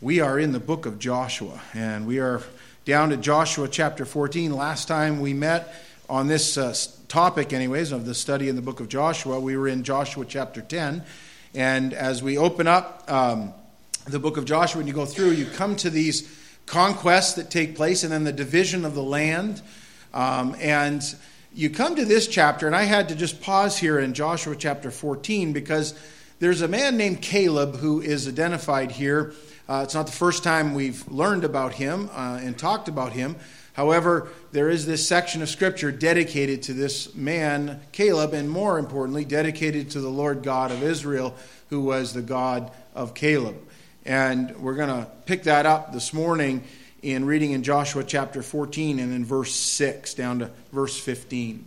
we are in the book of Joshua, and we are down to Joshua chapter 14. Last time we met on this uh, topic, anyways, of the study in the book of Joshua, we were in Joshua chapter 10. And as we open up um, the book of Joshua, and you go through, you come to these conquests that take place and then the division of the land. Um, and you come to this chapter, and I had to just pause here in Joshua chapter 14 because there's a man named Caleb who is identified here uh, it's not the first time we've learned about him uh, and talked about him. However, there is this section of Scripture dedicated to this man, Caleb, and more importantly, dedicated to the Lord God of Israel, who was the God of Caleb. And we're going to pick that up this morning in reading in Joshua chapter 14 and in verse 6 down to verse 15.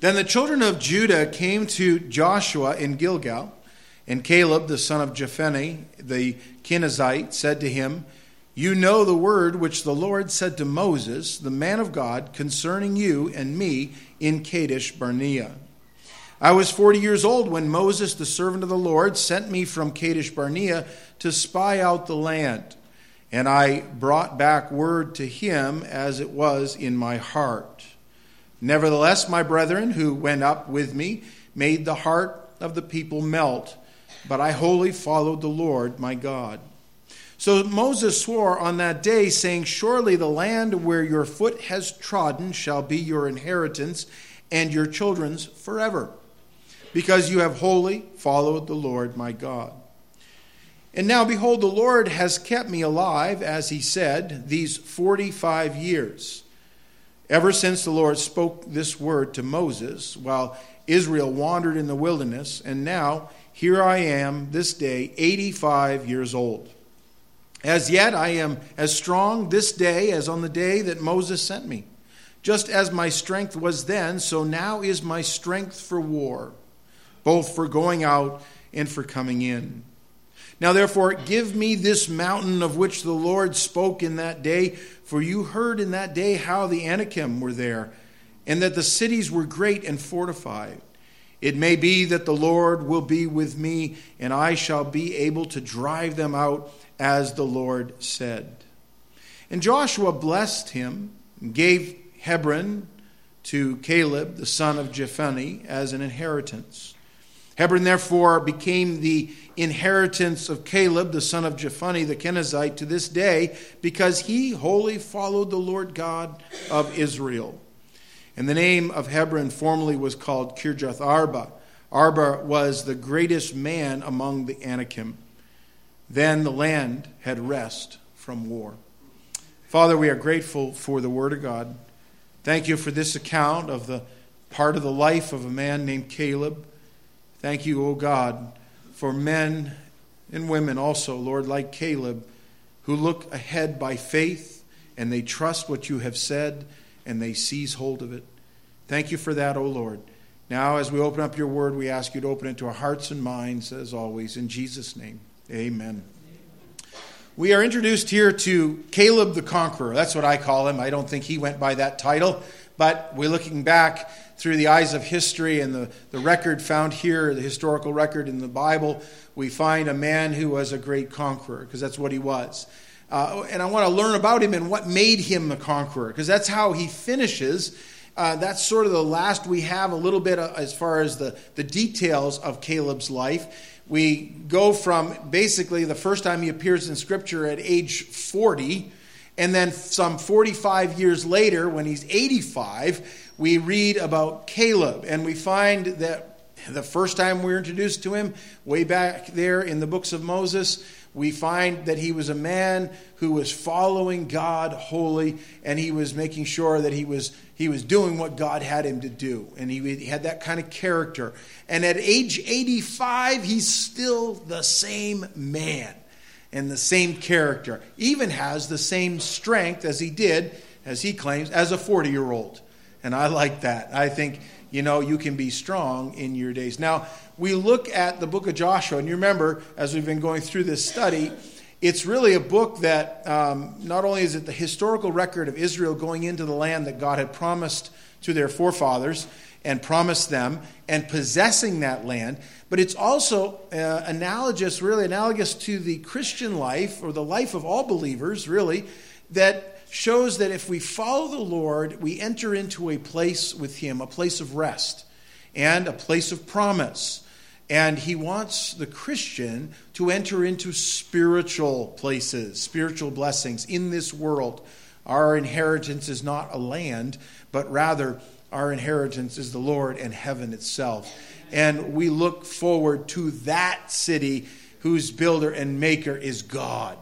Then the children of Judah came to Joshua in Gilgal and Caleb, the son of Jephunneh, the Kenizzite, said to him, You know the word which the Lord said to Moses, the man of God, concerning you and me in Kadesh Barnea. I was forty years old when Moses, the servant of the Lord, sent me from Kadesh Barnea to spy out the land. And I brought back word to him as it was in my heart. Nevertheless, my brethren who went up with me made the heart of the people melt but I wholly followed the Lord my God. So Moses swore on that day, saying, Surely the land where your foot has trodden shall be your inheritance and your children's forever, because you have wholly followed the Lord my God. And now, behold, the Lord has kept me alive, as he said, these 45 years, ever since the Lord spoke this word to Moses while Israel wandered in the wilderness, and now here I am this day, 85 years old. As yet, I am as strong this day as on the day that Moses sent me. Just as my strength was then, so now is my strength for war, both for going out and for coming in. Now, therefore, give me this mountain of which the Lord spoke in that day, for you heard in that day how the Anakim were there, and that the cities were great and fortified. It may be that the Lord will be with me, and I shall be able to drive them out as the Lord said. And Joshua blessed him, and gave Hebron to Caleb, the son of Jephunneh, as an inheritance. Hebron therefore became the inheritance of Caleb, the son of Jephunneh, the Kenizzite, to this day, because he wholly followed the Lord God of Israel. And the name of Hebron formerly was called Kirjath Arba. Arba was the greatest man among the Anakim. Then the land had rest from war. Father, we are grateful for the Word of God. Thank you for this account of the part of the life of a man named Caleb. Thank you, O God, for men and women also, Lord, like Caleb, who look ahead by faith and they trust what you have said and they seize hold of it. Thank you for that, O Lord. Now, as we open up your word, we ask you to open it to our hearts and minds, as always. In Jesus' name, amen. We are introduced here to Caleb the Conqueror. That's what I call him. I don't think he went by that title, but we're looking back through the eyes of history and the, the record found here, the historical record in the Bible. We find a man who was a great conqueror, because that's what he was. Uh, and I want to learn about him and what made him the conqueror, because that's how he finishes. Uh, that's sort of the last we have a little bit uh, as far as the, the details of Caleb's life. We go from basically the first time he appears in Scripture at age 40, and then some 45 years later, when he's 85, we read about Caleb, and we find that the first time we're introduced to him, way back there in the books of Moses, we find that he was a man who was following God wholly, and he was making sure that he was, he was doing what God had him to do. And he had that kind of character. And at age 85, he's still the same man and the same character. Even has the same strength as he did, as he claims, as a 40 year old. And I like that. I think, you know, you can be strong in your days. Now, we look at the book of Joshua, and you remember, as we've been going through this study, it's really a book that um, not only is it the historical record of Israel going into the land that God had promised to their forefathers and promised them and possessing that land. But it's also uh, analogous, really analogous to the Christian life or the life of all believers, really, that shows that if we follow the Lord, we enter into a place with Him, a place of rest and a place of promise. And he wants the Christian to enter into spiritual places, spiritual blessings in this world. Our inheritance is not a land, but rather our inheritance is the Lord and heaven itself. And we look forward to that city whose builder and maker is God.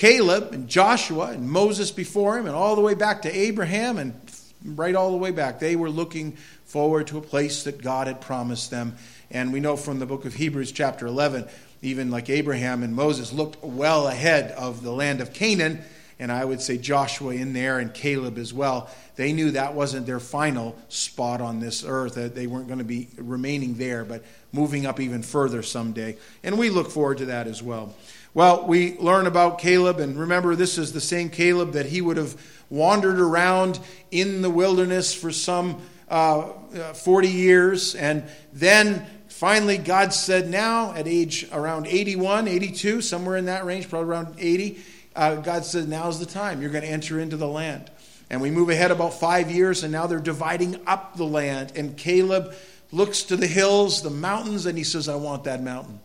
Caleb and Joshua and Moses before him, and all the way back to Abraham and right all the way back, they were looking forward to a place that God had promised them. And we know from the book of Hebrews, chapter 11, even like Abraham and Moses looked well ahead of the land of Canaan, and I would say Joshua in there and Caleb as well. They knew that wasn't their final spot on this earth, that they weren't going to be remaining there, but moving up even further someday. And we look forward to that as well. Well, we learn about Caleb, and remember, this is the same Caleb that he would have wandered around in the wilderness for some uh, 40 years. And then finally, God said, now at age around 81, 82, somewhere in that range, probably around 80, uh, God said, now's the time. You're going to enter into the land. And we move ahead about five years, and now they're dividing up the land. And Caleb looks to the hills, the mountains, and he says, I want that mountain.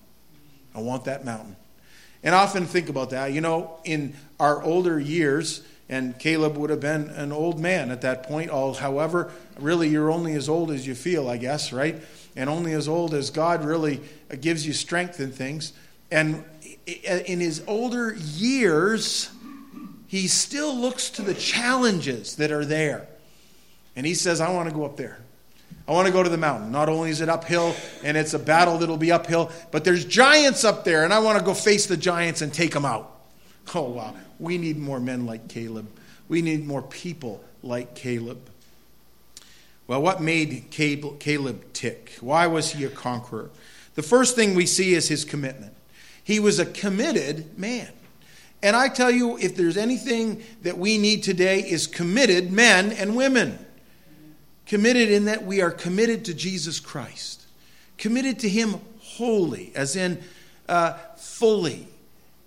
I want that mountain. And often think about that. You know, in our older years, and Caleb would have been an old man at that point. all, However, really, you're only as old as you feel, I guess, right? And only as old as God really gives you strength in things. And in his older years, he still looks to the challenges that are there. And he says, I want to go up there. I want to go to the mountain. Not only is it uphill and it's a battle that'll be uphill, but there's giants up there, and I want to go face the giants and take them out. Oh, wow. We need more men like Caleb. We need more people like Caleb. Well, what made Caleb tick? Why was he a conqueror? The first thing we see is his commitment. He was a committed man. And I tell you, if there's anything that we need today, is committed men and women. Committed in that we are committed to Jesus Christ, committed to Him wholly, as in uh, fully.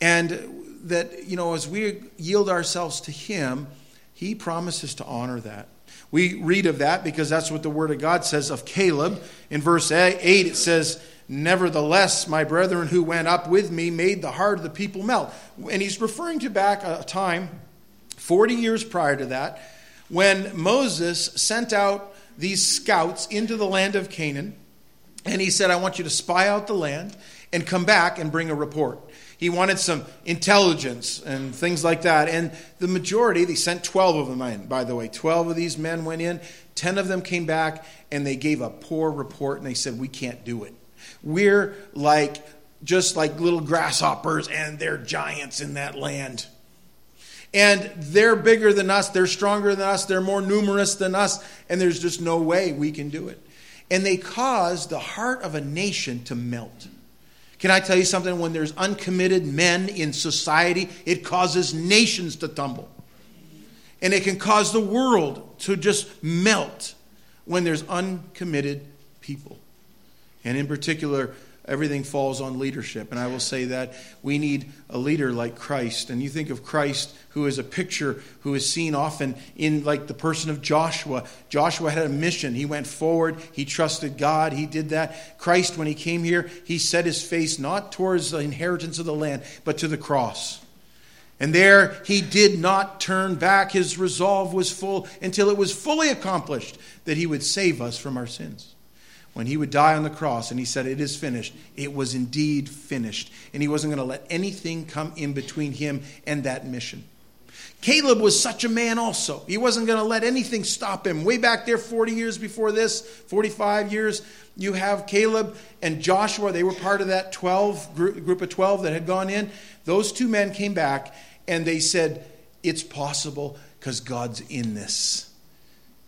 And that, you know, as we yield ourselves to Him, He promises to honor that. We read of that because that's what the Word of God says of Caleb. In verse 8, it says, Nevertheless, my brethren who went up with me made the heart of the people melt. And he's referring to back a time, 40 years prior to that, when Moses sent out these scouts into the land of Canaan, and he said, I want you to spy out the land and come back and bring a report. He wanted some intelligence and things like that. And the majority, they sent 12 of them in, by the way. 12 of these men went in, 10 of them came back, and they gave a poor report, and they said, We can't do it. We're like just like little grasshoppers, and they're giants in that land. And they're bigger than us, they're stronger than us, they're more numerous than us, and there's just no way we can do it. And they cause the heart of a nation to melt. Can I tell you something? When there's uncommitted men in society, it causes nations to tumble. And it can cause the world to just melt when there's uncommitted people. And in particular, everything falls on leadership. And I will say that we need a leader like Christ. And you think of Christ, who is a picture, who is seen often in like the person of Joshua. Joshua had a mission. He went forward, he trusted God, he did that. Christ, when he came here, he set his face not towards the inheritance of the land, but to the cross. And there he did not turn back. His resolve was full until it was fully accomplished that he would save us from our sins when he would die on the cross and he said, It is finished, it was indeed finished. And he wasn't going to let anything come in between him and that mission. Caleb was such a man also. He wasn't going to let anything stop him. Way back there, 40 years before this, 45 years, you have Caleb and Joshua. They were part of that 12 group of 12 that had gone in. Those two men came back and they said, It's possible because God's in this.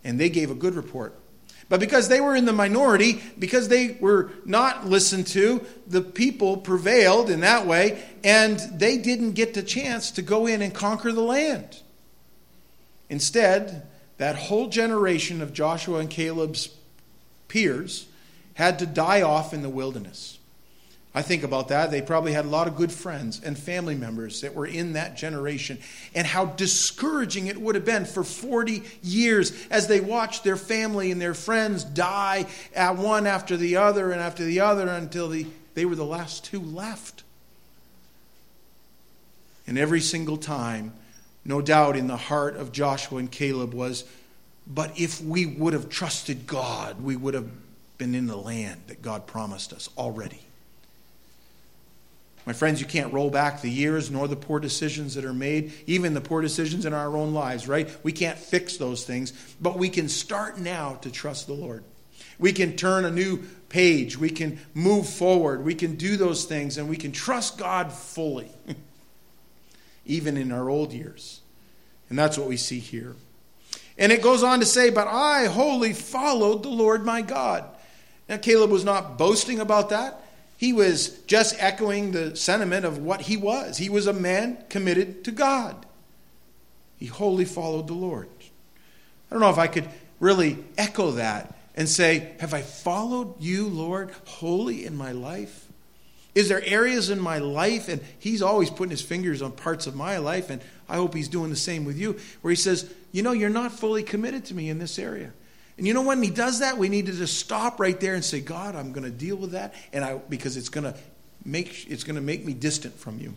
And they gave a good report. But because they were in the minority, because they were not listened to, the people prevailed in that way, and they didn't get the chance to go in and conquer the land. Instead, that whole generation of Joshua and Caleb's peers had to die off in the wilderness. I think about that. They probably had a lot of good friends and family members that were in that generation, and how discouraging it would have been for 40 years as they watched their family and their friends die at one after the other and after the other until the, they were the last two left. And every single time, no doubt in the heart of Joshua and Caleb was, but if we would have trusted God, we would have been in the land that God promised us already. My friends, you can't roll back the years nor the poor decisions that are made, even the poor decisions in our own lives, right? We can't fix those things, but we can start now to trust the Lord. We can turn a new page. We can move forward. We can do those things, and we can trust God fully, even in our old years. And that's what we see here. And it goes on to say, But I wholly followed the Lord my God. Now, Caleb was not boasting about that. He was just echoing the sentiment of what he was. He was a man committed to God. He wholly followed the Lord. I don't know if I could really echo that and say, Have I followed you, Lord, wholly in my life? Is there areas in my life, and he's always putting his fingers on parts of my life, and I hope he's doing the same with you, where he says, You know, you're not fully committed to me in this area. And you know when he does that, we need to just stop right there and say, God, I'm going to deal with that, and I because it's going to make it's going to make me distant from you.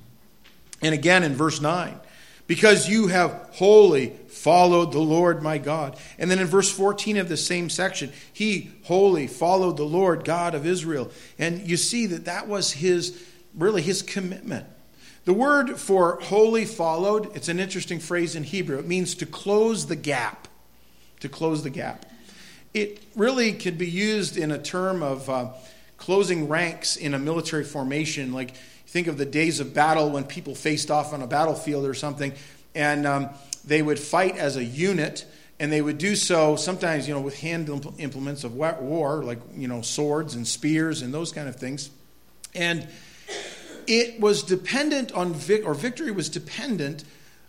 And again in verse 9, because you have wholly followed the Lord my God. And then in verse 14 of the same section, he wholly followed the Lord God of Israel. And you see that that was his really his commitment. The word for wholly followed, it's an interesting phrase in Hebrew. It means to close the gap. To close the gap it really could be used in a term of uh, closing ranks in a military formation. Like, think of the days of battle when people faced off on a battlefield or something, and um, they would fight as a unit, and they would do so sometimes, you know, with hand implements of war, like, you know, swords and spears and those kind of things. And it was dependent on, vic- or victory was dependent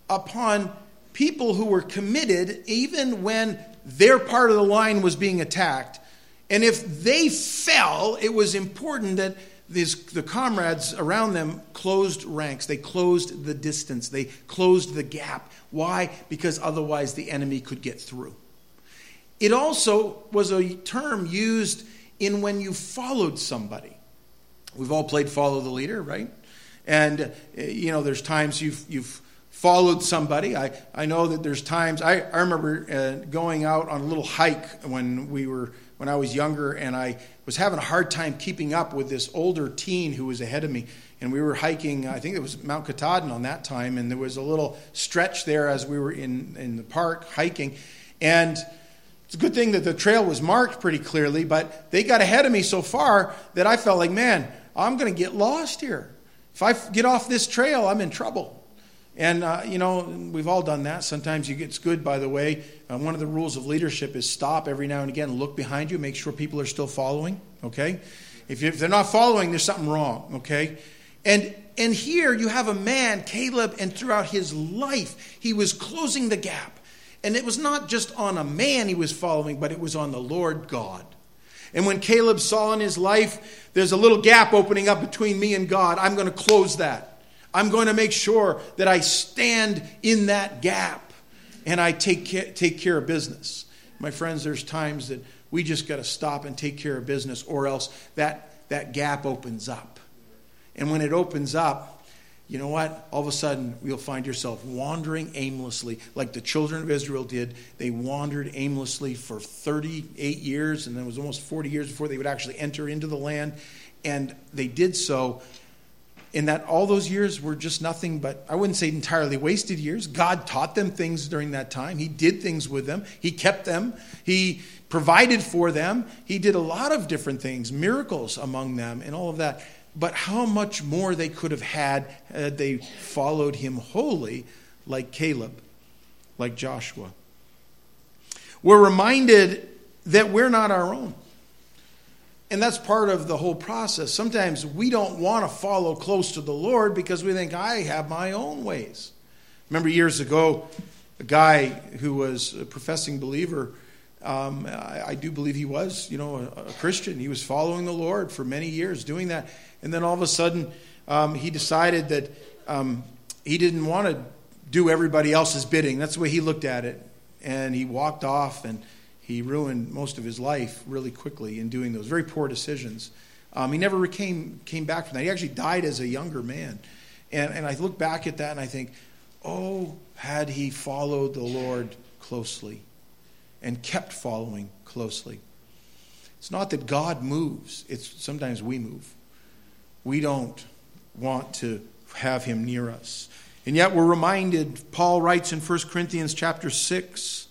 upon people who were committed even when their part of the line was being attacked. And if they fell, it was important that these, the comrades around them closed ranks. They closed the distance. They closed the gap. Why? Because otherwise the enemy could get through. It also was a term used in when you followed somebody. We've all played follow the leader, right? And, uh, you know, there's times you've, you've followed somebody. I, I know that there's times I, I remember uh, going out on a little hike when we were when I was younger and I was having a hard time keeping up with this older teen who was ahead of me. And we were hiking I think it was Mount Katahdin on that time and there was a little stretch there as we were in in the park hiking. And it's a good thing that the trail was marked pretty clearly but they got ahead of me so far that I felt like man I'm going to get lost here. If I get off this trail I'm in trouble and, uh, you know, we've all done that. Sometimes you, it's good, by the way. Uh, one of the rules of leadership is stop every now and again, look behind you, make sure people are still following, okay? If, if they're not following, there's something wrong, okay? And, and here you have a man, Caleb, and throughout his life, he was closing the gap. And it was not just on a man he was following, but it was on the Lord God. And when Caleb saw in his life, there's a little gap opening up between me and God, I'm going to close that. I'm going to make sure that I stand in that gap and I take care, take care of business. My friends, there's times that we just got to stop and take care of business, or else that, that gap opens up. And when it opens up, you know what? All of a sudden, you'll find yourself wandering aimlessly, like the children of Israel did. They wandered aimlessly for 38 years, and then it was almost 40 years before they would actually enter into the land. And they did so in that all those years were just nothing but, I wouldn't say entirely wasted years. God taught them things during that time. He did things with them, He kept them, He provided for them, He did a lot of different things, miracles among them, and all of that. But how much more they could have had had they followed Him wholly, like Caleb, like Joshua. We're reminded that we're not our own. And that's part of the whole process. Sometimes we don't want to follow close to the Lord because we think, I have my own ways. Remember years ago, a guy who was a professing believer. Um, I, I, do believe he was, you know, a, a, Christian. He was following the Lord for many years, doing that, and then all of a sudden, um, he decided that um, he didn't want to do everybody else's bidding. That's the way he looked at it, and he walked off, and he ruined most of his life really quickly in doing those very poor decisions. Um, he never came came back from that. He actually died as a younger man, and and I look back at that and I think, oh, had he followed the Lord closely and kept following closely. It's not that God moves, it's sometimes we move. We don't want to have him near us. And yet we're reminded, Paul writes in 1 Corinthians chapter 6,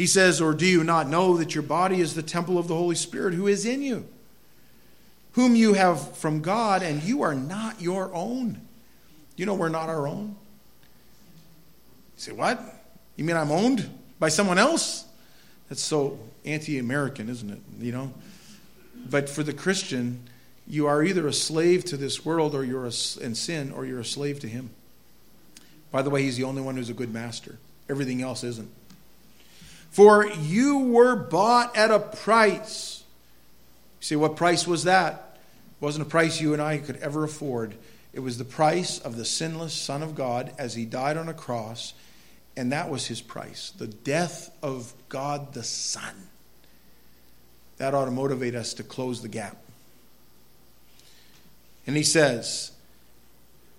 he says, Or do you not know that your body is the temple of the Holy Spirit who is in you, whom you have from God, and you are not your own? You know we're not our own. You say, What? You mean I'm owned by someone else? That's so anti American, isn't it? You know? But for the Christian, you are either a slave to this world or you're a, in sin or you're a slave to him. By the way, he's the only one who's a good master. Everything else isn't. For you were bought at a price. You say, what price was that? It wasn't a price you and I could ever afford. It was the price of the sinless Son of God as he died on a cross, and that was his price the death of God the Son. That ought to motivate us to close the gap. And he says,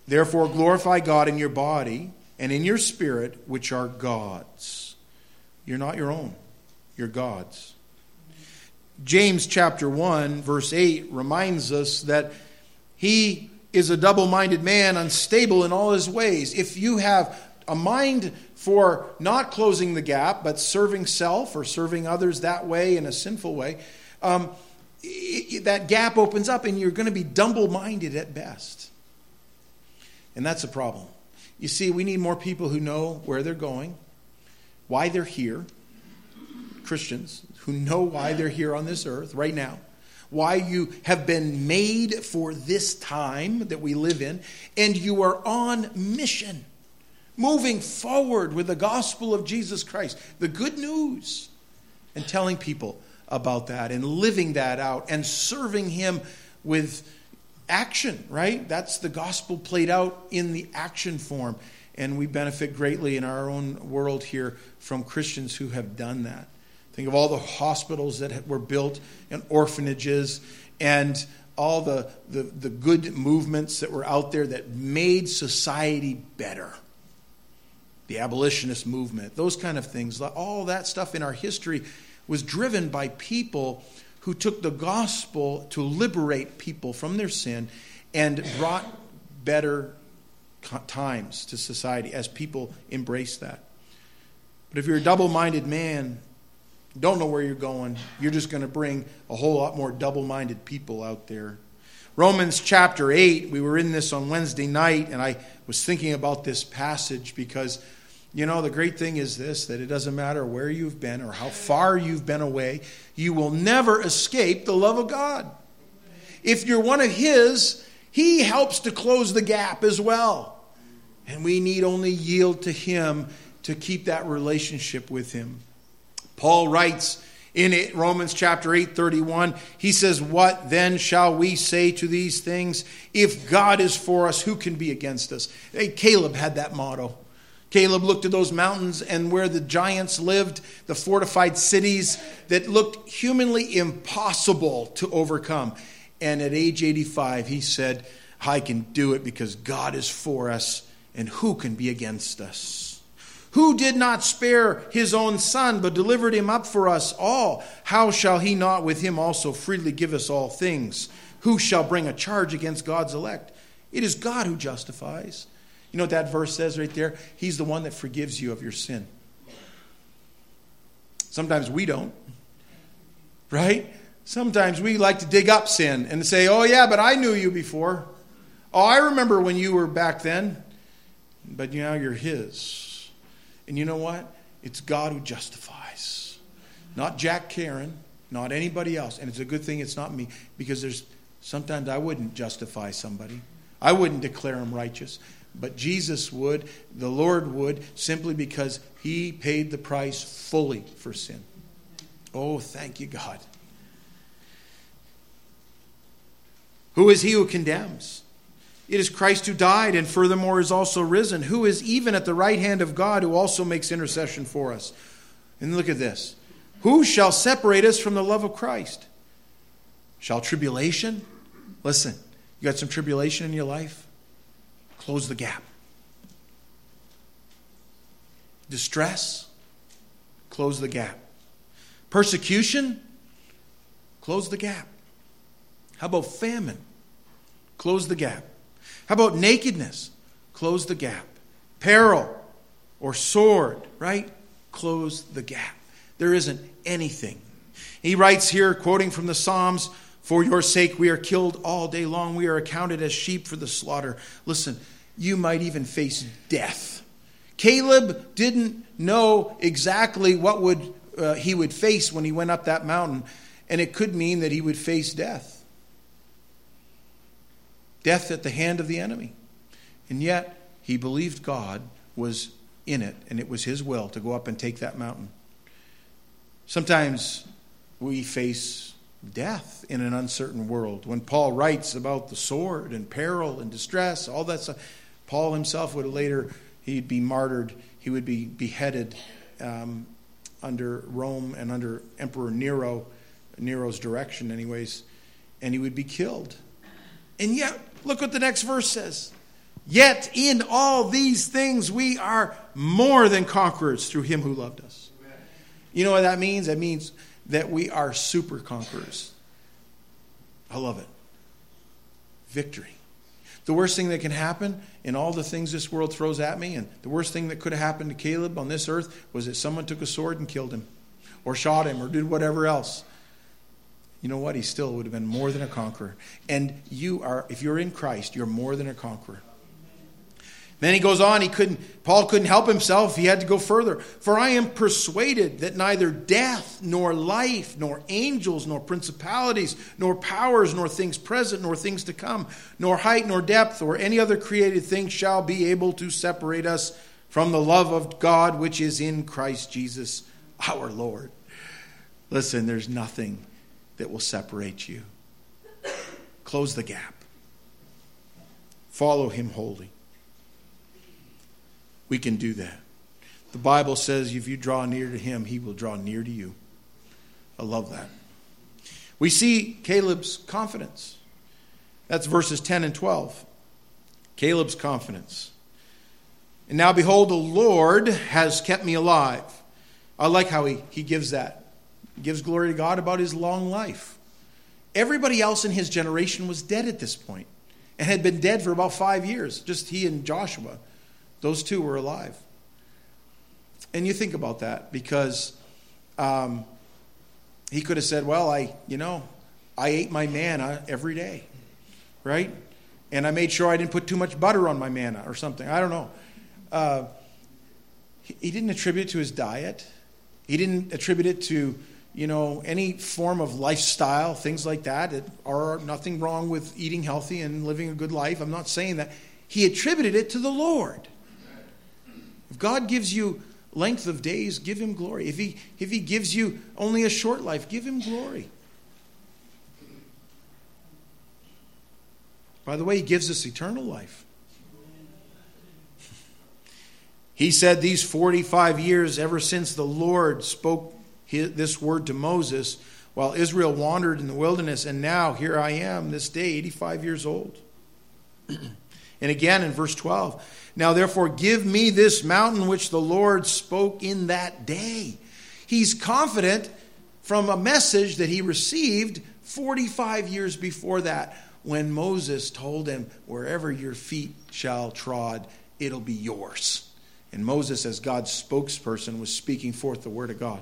Therefore, glorify God in your body and in your spirit, which are God's. You're not your own, you're God's. James chapter 1, verse 8 reminds us that he is a double minded man, unstable in all his ways. If you have a mind for not closing the gap, but serving self or serving others that way in a sinful way, um, that gap opens up and you're going to be double minded at best. And that's a problem. You see, we need more people who know where they're going, why they're here, Christians who know why they're here on this earth right now, why you have been made for this time that we live in, and you are on mission, moving forward with the gospel of Jesus Christ, the good news, and telling people about that and living that out and serving Him with action, right? That's the gospel played out in the action form. And we benefit greatly in our own world here from Christians who have done that. Think of all the hospitals that were built and orphanages and all the, the, the good movements that were out there that made society better. The abolitionist movement, those kind of things, all that stuff in our history was driven by people who took the gospel to liberate people from their sin and brought better times to society as people embrace that. But if you're a double minded man, don't know where you're going, you're just going to bring a whole lot more double minded people out there. Romans chapter 8, we were in this on Wednesday night, and I was thinking about this passage because you know, the great thing is this that it doesn't matter where you've been or how far you've been away, you will never escape the love of God. If you're one of His, He helps to close the gap as well. And we need only yield to Him to keep that relationship with Him. Paul writes in it, Romans chapter 8 31, he says, What then shall we say to these things? If God is for us, who can be against us? Hey, Caleb had that motto. Caleb looked at those mountains and where the giants lived, the fortified cities that looked humanly impossible to overcome. And at age 85, he said, I can do it because God is for us, and who can be against us? Who did not spare his own son, but delivered him up for us all? How shall he not with him also freely give us all things? Who shall bring a charge against God's elect? It is God who justifies. You know what that verse says right there? He's the one that forgives you of your sin. Sometimes we don't, right? Sometimes we like to dig up sin and say, oh, yeah, but I knew you before. Oh, I remember when you were back then. But now you're His. And you know what? It's God who justifies, not Jack Karen, not anybody else. And it's a good thing it's not me because there's sometimes I wouldn't justify somebody, I wouldn't declare him righteous. But Jesus would, the Lord would, simply because he paid the price fully for sin. Oh, thank you, God. Who is he who condemns? It is Christ who died and furthermore is also risen, who is even at the right hand of God, who also makes intercession for us. And look at this Who shall separate us from the love of Christ? Shall tribulation? Listen, you got some tribulation in your life? Close the gap. Distress? Close the gap. Persecution? Close the gap. How about famine? Close the gap. How about nakedness? Close the gap. Peril or sword, right? Close the gap. There isn't anything. He writes here, quoting from the Psalms, For your sake we are killed all day long. We are accounted as sheep for the slaughter. Listen, you might even face death. Caleb didn't know exactly what would uh, he would face when he went up that mountain, and it could mean that he would face death. Death at the hand of the enemy. And yet, he believed God was in it, and it was his will to go up and take that mountain. Sometimes we face death in an uncertain world. When Paul writes about the sword and peril and distress, all that stuff, Paul himself would later, he'd be martyred, he would be beheaded um, under Rome and under Emperor Nero, Nero's direction, anyways, and he would be killed. And yet, look what the next verse says. Yet in all these things we are more than conquerors through him who loved us. You know what that means? That means that we are super conquerors. I love it. Victory. The worst thing that can happen in all the things this world throws at me, and the worst thing that could have happened to Caleb on this earth was that someone took a sword and killed him, or shot him, or did whatever else. You know what? He still would have been more than a conqueror. And you are, if you're in Christ, you're more than a conqueror. Then he goes on, he couldn't, Paul couldn't help himself. He had to go further. For I am persuaded that neither death, nor life, nor angels, nor principalities, nor powers, nor things present, nor things to come, nor height, nor depth, or any other created thing shall be able to separate us from the love of God which is in Christ Jesus our Lord. Listen, there's nothing that will separate you. Close the gap. Follow him wholly we can do that. The Bible says if you draw near to him, he will draw near to you. I love that. We see Caleb's confidence. That's verses 10 and 12. Caleb's confidence. And now, behold, the Lord has kept me alive. I like how he, he gives that. Gives glory to God about his long life. Everybody else in his generation was dead at this point and had been dead for about five years, just he and Joshua. Those two were alive. And you think about that because um, he could have said, Well, I, you know, I ate my manna every day, right? And I made sure I didn't put too much butter on my manna or something. I don't know. Uh, he, he didn't attribute it to his diet, he didn't attribute it to you know, any form of lifestyle, things like that, it, are nothing wrong with eating healthy and living a good life. I'm not saying that. He attributed it to the Lord. If God gives you length of days, give him glory. If he, if he gives you only a short life, give him glory. By the way, he gives us eternal life. He said these 45 years, ever since the Lord spoke this word to Moses, while Israel wandered in the wilderness, and now here I am this day, 85 years old. and again in verse 12, now, therefore, give me this mountain which the Lord spoke in that day. He's confident from a message that he received 45 years before that when Moses told him, Wherever your feet shall trod, it'll be yours. And Moses, as God's spokesperson, was speaking forth the word of God.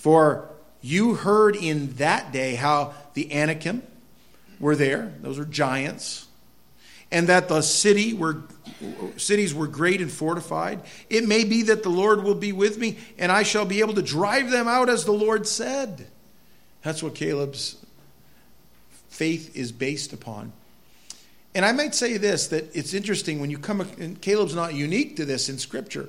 For you heard in that day how the Anakim were there, those were giants and that the city were, cities were great and fortified. It may be that the Lord will be with me, and I shall be able to drive them out as the Lord said. That's what Caleb's faith is based upon. And I might say this that it's interesting when you come, and Caleb's not unique to this in Scripture.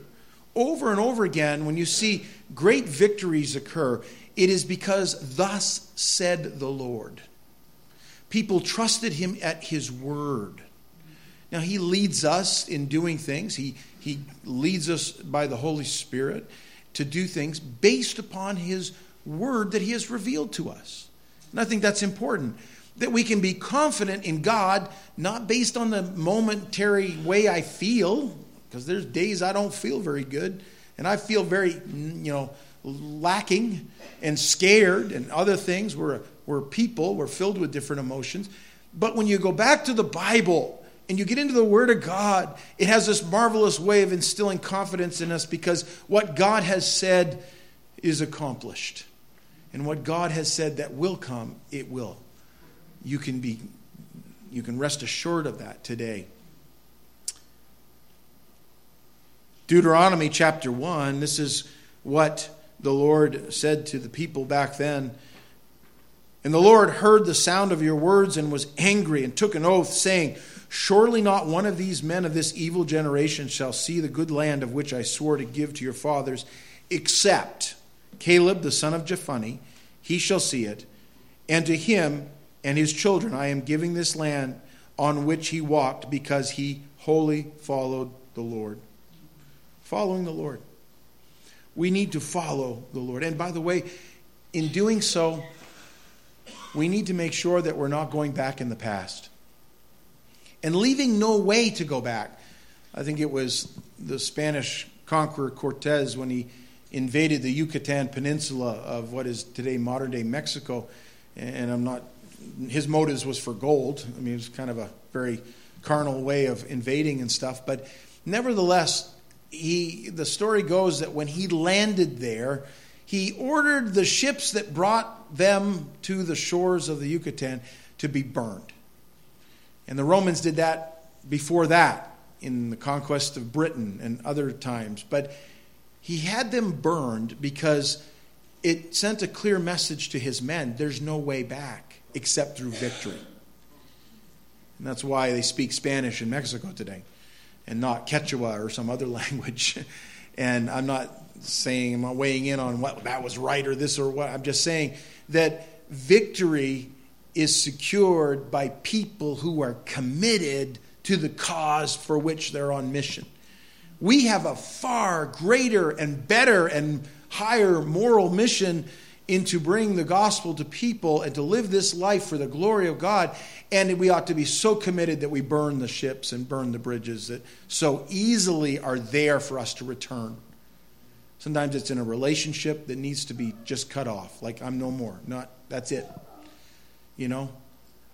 Over and over again, when you see great victories occur, it is because, thus said the Lord. People trusted him at his word. Now, he leads us in doing things, he, he leads us by the Holy Spirit to do things based upon his word that he has revealed to us. And I think that's important that we can be confident in God, not based on the momentary way I feel, because there's days I don't feel very good, and I feel very, you know, lacking and scared and other things. We're, we're people, we're filled with different emotions. But when you go back to the Bible and you get into the Word of God, it has this marvelous way of instilling confidence in us because what God has said is accomplished. And what God has said that will come, it will you can be you can rest assured of that today. Deuteronomy chapter 1, this is what the Lord said to the people back then. And the Lord heard the sound of your words and was angry and took an oath, saying, Surely not one of these men of this evil generation shall see the good land of which I swore to give to your fathers, except Caleb the son of Jephunneh, he shall see it, and to him and his children. I am giving this land on which he walked because he wholly followed the Lord. Following the Lord. We need to follow the Lord. And by the way, in doing so, we need to make sure that we're not going back in the past and leaving no way to go back. I think it was the Spanish conqueror Cortez when he invaded the Yucatan Peninsula of what is today modern day Mexico. And I'm not his motives was for gold. I mean, it was kind of a very carnal way of invading and stuff. But nevertheless, he, the story goes that when he landed there, he ordered the ships that brought them to the shores of the Yucatan to be burned. And the Romans did that before that in the conquest of Britain and other times. But he had them burned because it sent a clear message to his men there's no way back except through victory. And that's why they speak Spanish in Mexico today and not Quechua or some other language. and I'm not saying, I'm not weighing in on what that was right or this or what. I'm just saying that victory is secured by people who are committed to the cause for which they're on mission. We have a far greater and better and higher moral mission into bringing the gospel to people and to live this life for the glory of God. And we ought to be so committed that we burn the ships and burn the bridges that so easily are there for us to return. Sometimes it's in a relationship that needs to be just cut off, like I'm no more. Not that's it. You know,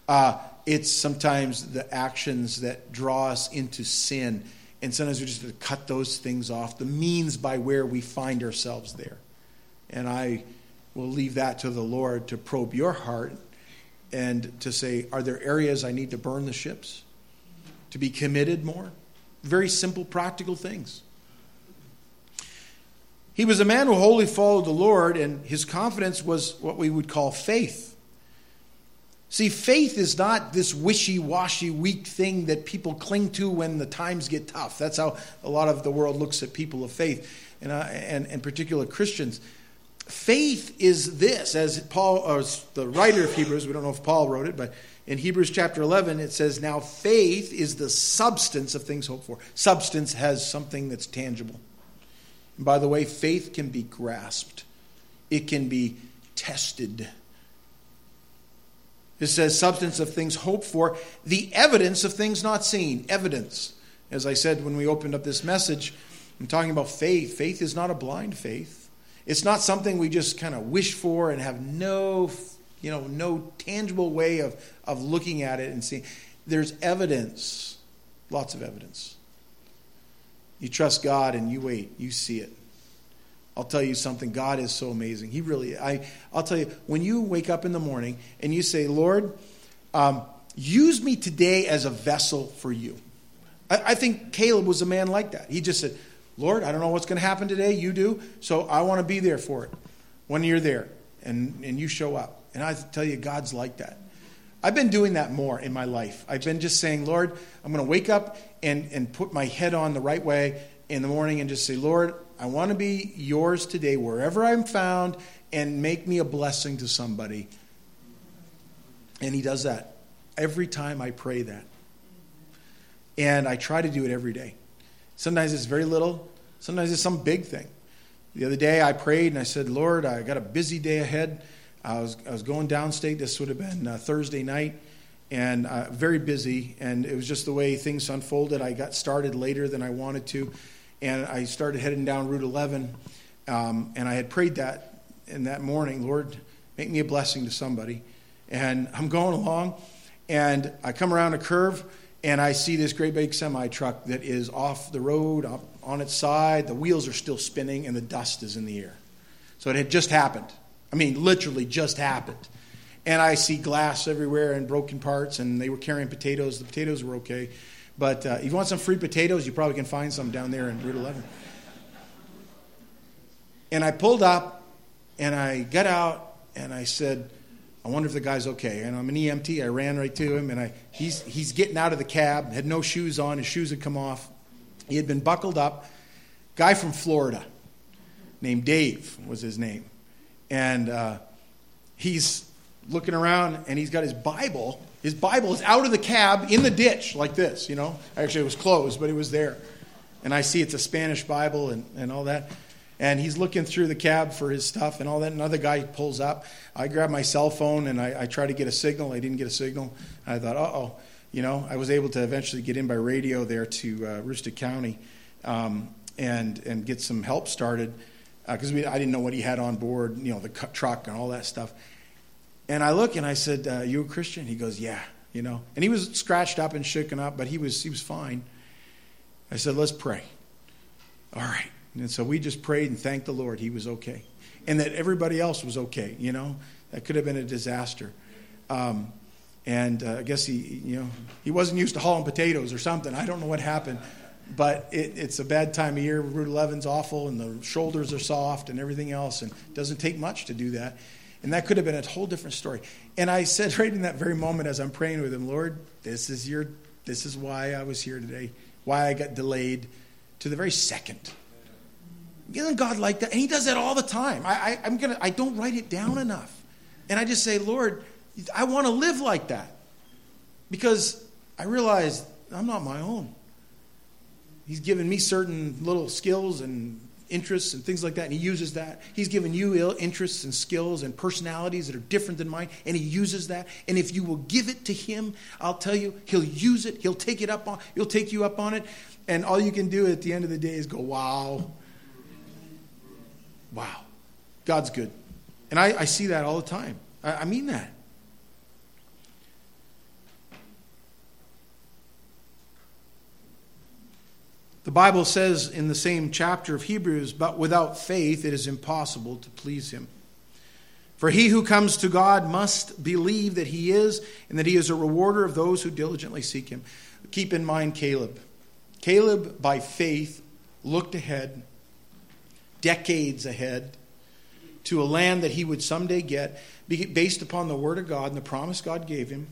uh, it's sometimes the actions that draw us into sin, and sometimes we just have to cut those things off. The means by where we find ourselves there, and I we'll leave that to the Lord to probe your heart and to say, are there areas I need to burn the ships? To be committed more? Very simple, practical things. He was a man who wholly followed the Lord, and his confidence was what we would call faith. See, faith is not this wishy washy, weak thing that people cling to when the times get tough. That's how a lot of the world looks at people of faith, and, uh, and, and particular Christians. Faith is this, as Paul, uh, or the writer of Hebrews, we don't know if Paul wrote it, but in Hebrews chapter 11, it says, Now faith is the substance of things hoped for. Substance has something that's tangible. And by the way, faith can be grasped, it can be tested. It says, substance of things hoped for, the evidence of things not seen. Evidence. As I said when we opened up this message, I'm talking about faith. Faith is not a blind faith. It's not something we just kind of wish for and have no, you know, no tangible way of, of looking at it and seeing. There's evidence, lots of evidence. You trust God and you wait, you see it. I'll tell you something. God is so amazing. He really, I, I'll tell you, when you wake up in the morning and you say, Lord, um, use me today as a vessel for you. I, I think Caleb was a man like that. He just said, Lord, I don't know what's going to happen today. You do. So I want to be there for it when you're there and, and you show up. And I tell you, God's like that. I've been doing that more in my life. I've been just saying, Lord, I'm going to wake up and, and put my head on the right way in the morning and just say, Lord, I want to be yours today wherever I'm found and make me a blessing to somebody. And He does that every time I pray that. And I try to do it every day. Sometimes it's very little, sometimes it's some big thing. The other day I prayed and I said, Lord, I got a busy day ahead. I was, I was going downstate. This would have been uh, Thursday night and uh, very busy. And it was just the way things unfolded. I got started later than I wanted to. And I started heading down Route 11. Um, and I had prayed that in that morning, Lord, make me a blessing to somebody. And I'm going along, and I come around a curve, and I see this great big semi truck that is off the road, on its side. The wheels are still spinning, and the dust is in the air. So it had just happened. I mean, literally just happened. And I see glass everywhere and broken parts, and they were carrying potatoes. The potatoes were okay. But uh, if you want some free potatoes, you probably can find some down there in Route 11. And I pulled up, and I got out, and I said, I wonder if the guy's okay. And I'm an EMT. I ran right to him, and I, he's, he's getting out of the cab, had no shoes on. His shoes had come off. He had been buckled up. Guy from Florida named Dave was his name. And uh, he's looking around, and he's got his Bible. His Bible is out of the cab in the ditch like this, you know. Actually, it was closed, but it was there. And I see it's a Spanish Bible and, and all that and he's looking through the cab for his stuff and all that. Another guy pulls up. I grab my cell phone and I, I try to get a signal. I didn't get a signal. I thought, uh oh. You know, I was able to eventually get in by radio there to uh, County um, and, and get some help started because uh, I didn't know what he had on board, you know, the truck and all that stuff. And I look and I said, uh, "You a Christian?" He goes, "Yeah." You know, and he was scratched up and shaken up, but he was he was fine. I said, "Let's pray." All right. And so we just prayed and thanked the Lord he was okay. And that everybody else was okay, you know? That could have been a disaster. Um, and uh, I guess he, you know, he wasn't used to hauling potatoes or something. I don't know what happened. But it, it's a bad time of year. Route 11's awful, and the shoulders are soft and everything else. And it doesn't take much to do that. And that could have been a whole different story. And I said right in that very moment as I'm praying with him, Lord, this is your this is why I was here today, why I got delayed to the very second. Isn't God like that? And He does that all the time. I, I, I'm gonna, I don't write it down enough. And I just say, Lord, I want to live like that. Because I realize I'm not my own. He's given me certain little skills and interests and things like that, and he uses that. He's given you interests and skills and personalities that are different than mine, and he uses that. And if you will give it to him, I'll tell you, he'll use it. He'll take it up on. He'll take you up on it, and all you can do at the end of the day is go, "Wow, Wow, God's good. And I, I see that all the time. I, I mean that. The Bible says in the same chapter of Hebrews, but without faith it is impossible to please him. For he who comes to God must believe that he is, and that he is a rewarder of those who diligently seek him. Keep in mind Caleb. Caleb, by faith, looked ahead decades ahead to a land that he would someday get based upon the word of God and the promise God gave him.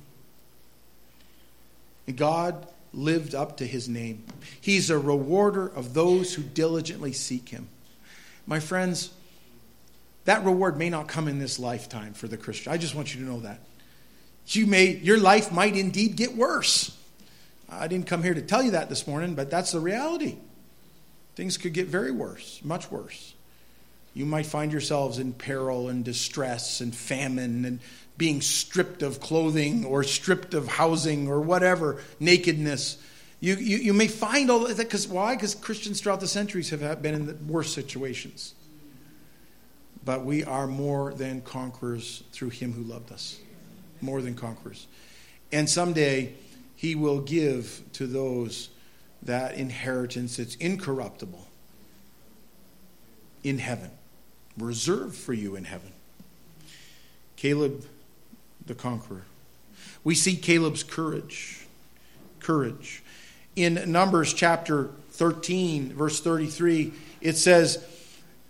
And God lived up to his name. He's a rewarder of those who diligently seek him. My friends, that reward may not come in this lifetime for the Christian. I just want you to know that. You may, your life might indeed get worse. I didn't come here to tell you that this morning, but that's the reality. Things could get very worse, much worse. You might find yourselves in peril and distress and famine and being stripped of clothing or stripped of housing or whatever, nakedness. You, you, you may find all that because why? Because Christians throughout the centuries have been in the worst situations. But we are more than conquerors through Him who loved us. More than conquerors. And someday He will give to those that inheritance that's incorruptible in heaven, reserved for you in heaven. Caleb the conqueror. We see Caleb's courage. Courage. In Numbers chapter 13, verse 33, it says,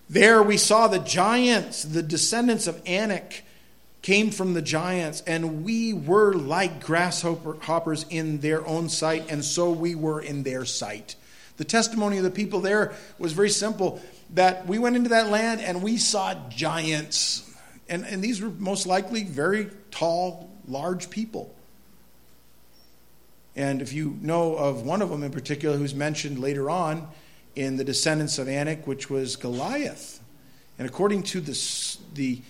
There we saw the giants, the descendants of Anak, came from the giants, and we were like grasshoppers in their own sight, and so we were in their sight. The testimony of the people there was very simple that we went into that land and we saw giants. And, and these were most likely very tall, large people. And if you know of one of them in particular who's mentioned later on in the descendants of Anak, which was Goliath. And according to the, the,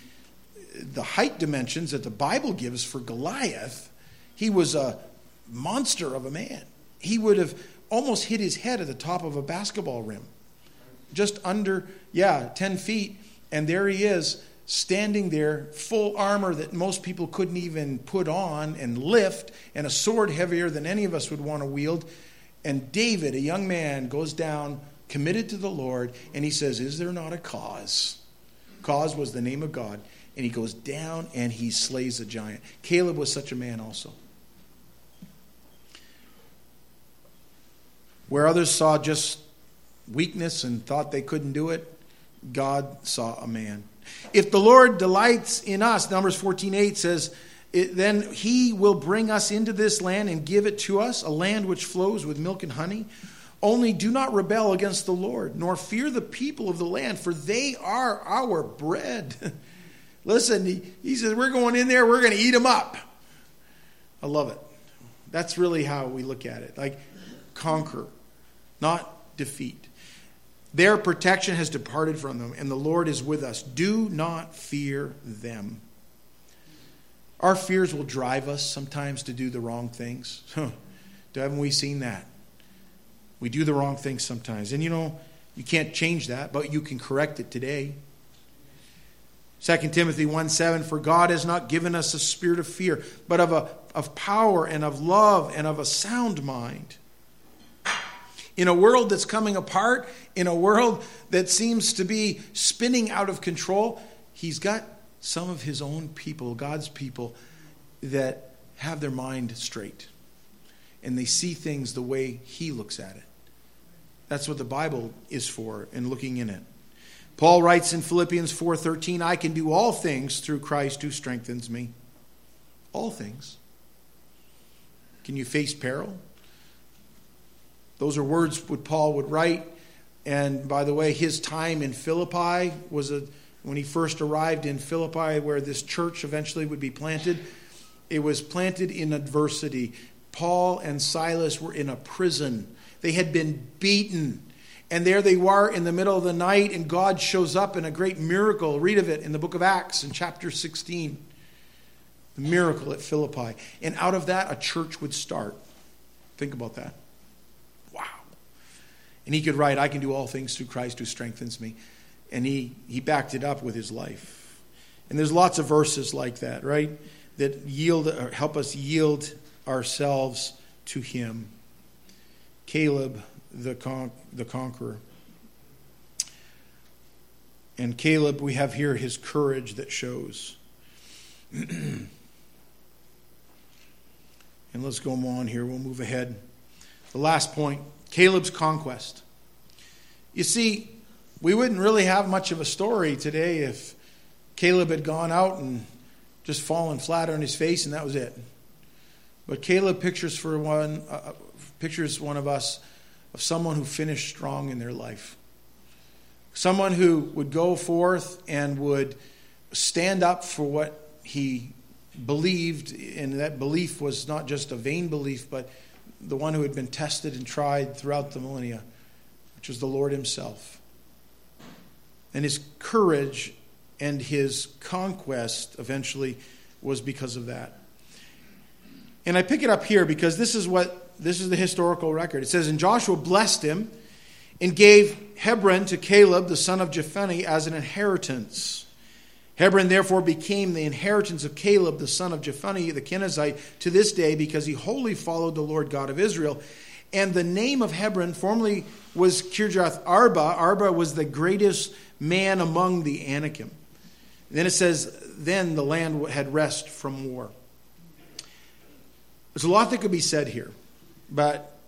the height dimensions that the Bible gives for Goliath, he was a monster of a man. He would have almost hit his head at the top of a basketball rim. Just under, yeah, 10 feet. And there he is, standing there, full armor that most people couldn't even put on and lift, and a sword heavier than any of us would want to wield. And David, a young man, goes down, committed to the Lord, and he says, Is there not a cause? Cause was the name of God. And he goes down and he slays a giant. Caleb was such a man also. Where others saw just weakness and thought they couldn't do it, God saw a man. If the Lord delights in us, Numbers 14:8 says, then he will bring us into this land and give it to us, a land which flows with milk and honey. Only do not rebel against the Lord, nor fear the people of the land, for they are our bread. Listen, he, he says, We're going in there, we're going to eat them up. I love it. That's really how we look at it. Like, conquer, not defeat. Their protection has departed from them, and the Lord is with us. Do not fear them. Our fears will drive us sometimes to do the wrong things. Haven't we seen that? We do the wrong things sometimes. And you know, you can't change that, but you can correct it today. 2 Timothy 1 7, for God has not given us a spirit of fear, but of, a, of power and of love and of a sound mind. In a world that's coming apart, in a world that seems to be spinning out of control, he's got some of his own people, God's people, that have their mind straight. And they see things the way he looks at it. That's what the Bible is for and looking in it. Paul writes in Philippians 4:13, I can do all things through Christ who strengthens me. All things. Can you face peril? Those are words what Paul would write. And by the way, his time in Philippi was a, when he first arrived in Philippi, where this church eventually would be planted. It was planted in adversity. Paul and Silas were in a prison. They had been beaten. And there they were in the middle of the night, and God shows up in a great miracle. Read of it in the book of Acts in chapter 16. The miracle at Philippi. And out of that, a church would start. Think about that. Wow. And he could write, I can do all things through Christ who strengthens me. And he, he backed it up with his life. And there's lots of verses like that, right? That yield or help us yield ourselves to him. Caleb, the, con- the conqueror. And Caleb, we have here his courage that shows. and let's go on here. We'll move ahead. The last point Caleb's conquest. You see, we wouldn't really have much of a story today if Caleb had gone out and just fallen flat on his face and that was it. But Caleb pictures for one uh, uh, pictures one of us of someone who finished strong in their life. Someone who would go forth and would stand up for what he believed, and that belief was not just a vain belief, but the one who had been tested and tried throughout the millennia, which was the Lord Himself. And his courage and his conquest eventually was because of that. And I pick it up here because this is what this is the historical record. It says, And Joshua blessed him and gave Hebron to Caleb, the son of Jephunneh, as an inheritance. Hebron therefore became the inheritance of Caleb, the son of Jephunneh, the Kenizzite, to this day because he wholly followed the Lord God of Israel. And the name of Hebron formerly was Kirjath Arba. Arba was the greatest man among the Anakim. And then it says, then the land had rest from war. There's a lot that could be said here, but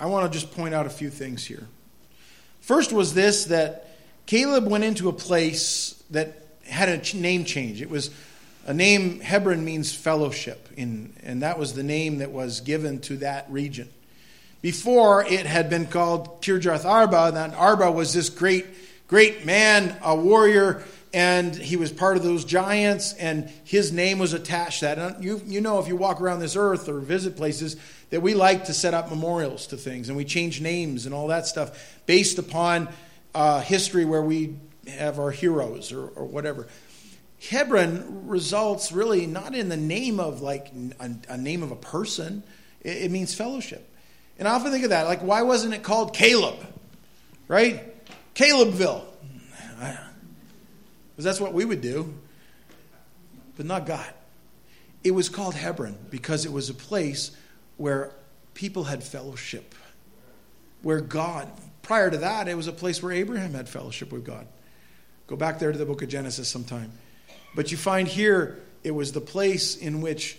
I want to just point out a few things here. First was this that Caleb went into a place that had a name change. It was a name, Hebron means fellowship, in, and that was the name that was given to that region. Before, it had been called Kirjath Arba, and Arba was this great, great man, a warrior, and he was part of those giants, and his name was attached to that. And you, you know, if you walk around this earth or visit places, that we like to set up memorials to things, and we change names and all that stuff based upon uh, history where we have our heroes or, or whatever. Hebron results really not in the name of like a, a name of a person, it, it, means fellowship. And I often think of that, like, why wasn't it called Caleb? Right? Calebville. Because that's what we would do, but not God. It was called Hebron because it was a place where people had fellowship, where God, prior to that, it was a place where Abraham had fellowship with God. Go back there to the book of Genesis sometime. But you find here it was the place in which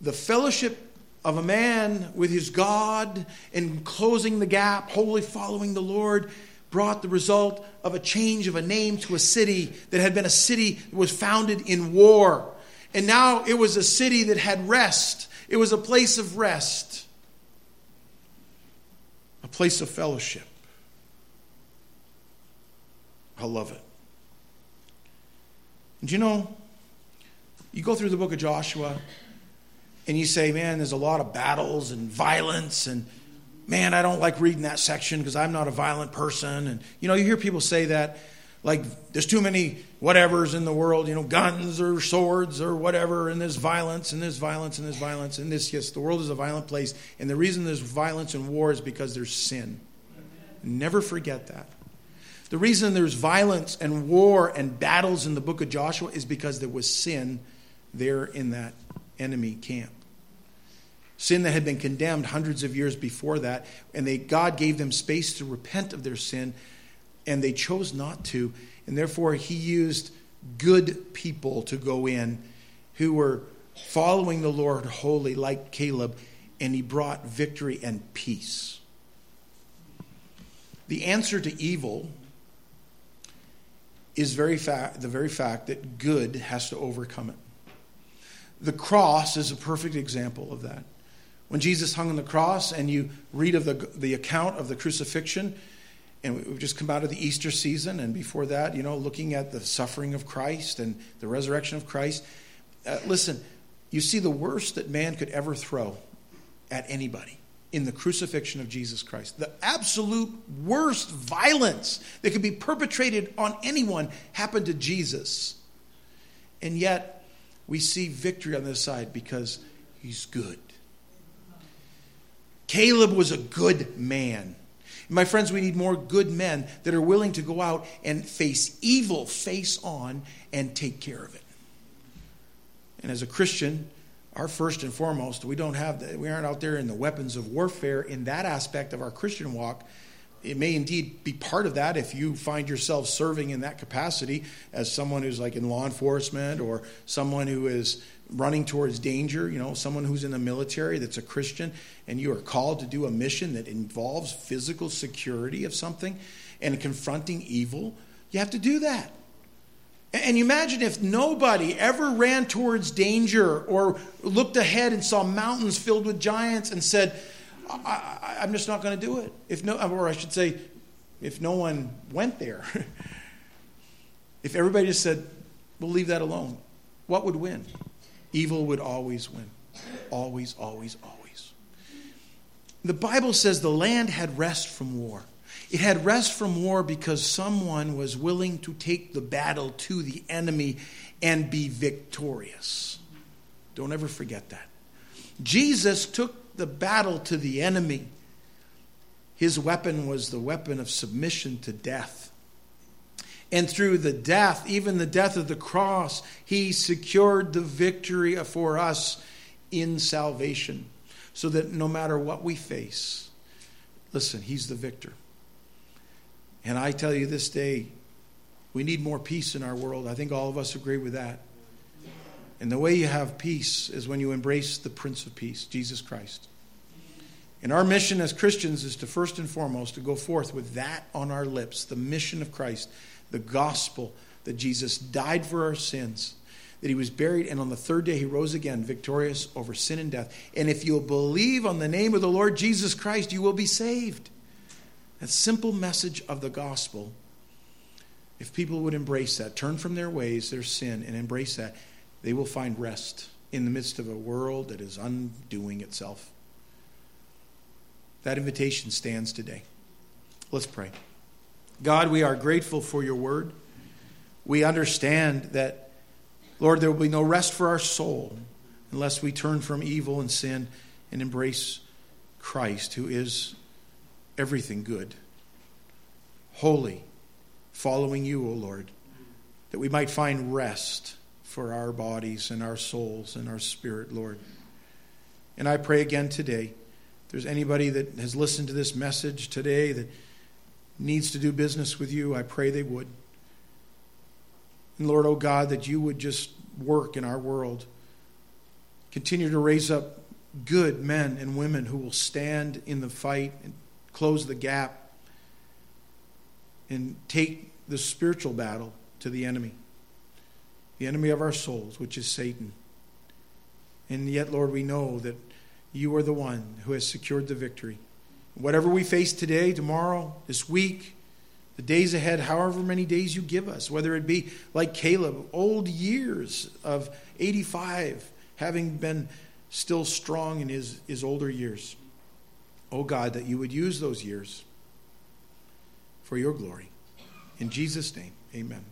the fellowship of a man with his God and closing the gap, wholly following the Lord, brought the result of a change of a name to a city that had been a city that was founded in war. And now it was a city that had rest. It was a place of rest, a place of fellowship. I love it. And you know, you go through the book of Joshua and you say, man, there's a lot of battles and violence and man, I don't like reading that section because I'm not a violent person. And you know, you hear people say that like there's too many whatevers in the world, you know, guns or swords or whatever, and there's violence and there's violence and there's violence and this. Yes, the world is a violent place, and the reason there's violence and war is because there's sin. Never forget that. The reason there's violence and war and battles in the book of Joshua is because there was sin there in that enemy camp. Sin that had been condemned hundreds of years before that, and they, God gave them space to repent of their sin, and they chose not to. And therefore, He used good people to go in who were following the Lord wholly, like Caleb, and He brought victory and peace. The answer to evil is very the very fact that good has to overcome it. The cross is a perfect example of that. When Jesus hung on the cross, and you read of the, the account of the crucifixion, and we've just come out of the Easter season, and before that, you know, looking at the suffering of Christ and the resurrection of Christ. Uh, listen, you see the worst that man could ever throw at anybody in the crucifixion of Jesus Christ. The absolute worst violence that could be perpetrated on anyone happened to Jesus. And yet, we see victory on this side because he's good. Caleb was a good man. My friends, we need more good men that are willing to go out and face evil face on and take care of it. And as a Christian, our first and foremost, we don't have the, we aren't out there in the weapons of warfare in that aspect of our Christian walk. It may indeed be part of that if you find yourself serving in that capacity as someone who's like in law enforcement or someone who is running towards danger, you know, someone who's in the military that's a Christian and you are called to do a mission that involves physical security of something and confronting evil, you have to do that. And you imagine if nobody ever ran towards danger or looked ahead and saw mountains filled with giants and said, I, am just not going to do it. If no, or I should say, if no one went there, if everybody just said, we'll leave that alone, what would win? Evil would always win. Always, always, always. The Bible says the land had rest from war. It had rest from war because someone was willing to take the battle to the enemy and be victorious. Don't ever forget that. Jesus took the battle to the enemy. His weapon was the weapon of submission to death. And through the death, even the death of the cross, he secured the victory for us in salvation. So that no matter what we face, listen, he's the victor. And I tell you this day, we need more peace in our world. I think all of us agree with that. And the way you have peace is when you embrace the Prince of Peace, Jesus Christ. And our mission as Christians is to first and foremost to go forth with that on our lips, the mission of Christ, the gospel, that Jesus died for our sins, that he was buried, and on the third day he rose again, victorious over sin and death. And if you'll believe on the name of the Lord Jesus Christ, you will be saved. That simple message of the gospel, if people would embrace that, turn from their ways, their sin, and embrace that, they will find rest in the midst of a world that is undoing itself. That invitation stands today. Let's pray. God, we are grateful for your word. We understand that, Lord, there will be no rest for our soul unless we turn from evil and sin and embrace Christ, who is everything good, holy, following you, O Lord, that we might find rest for our bodies and our souls and our spirit, Lord. And I pray again today, if there's anybody that has listened to this message today that needs to do business with you, I pray they would. And Lord, oh God, that you would just work in our world. Continue to raise up good men and women who will stand in the fight and close the gap and take the spiritual battle to the enemy, the enemy of our souls, which is Satan. And yet, Lord, we know that you are the one who has secured the victory. Whatever we face today, tomorrow, this week, the days ahead, however many days you give us, whether it be like Caleb, old years of 85, having been still strong in his, his older years. Oh God, that you would use those years for your glory. In Jesus' name, amen.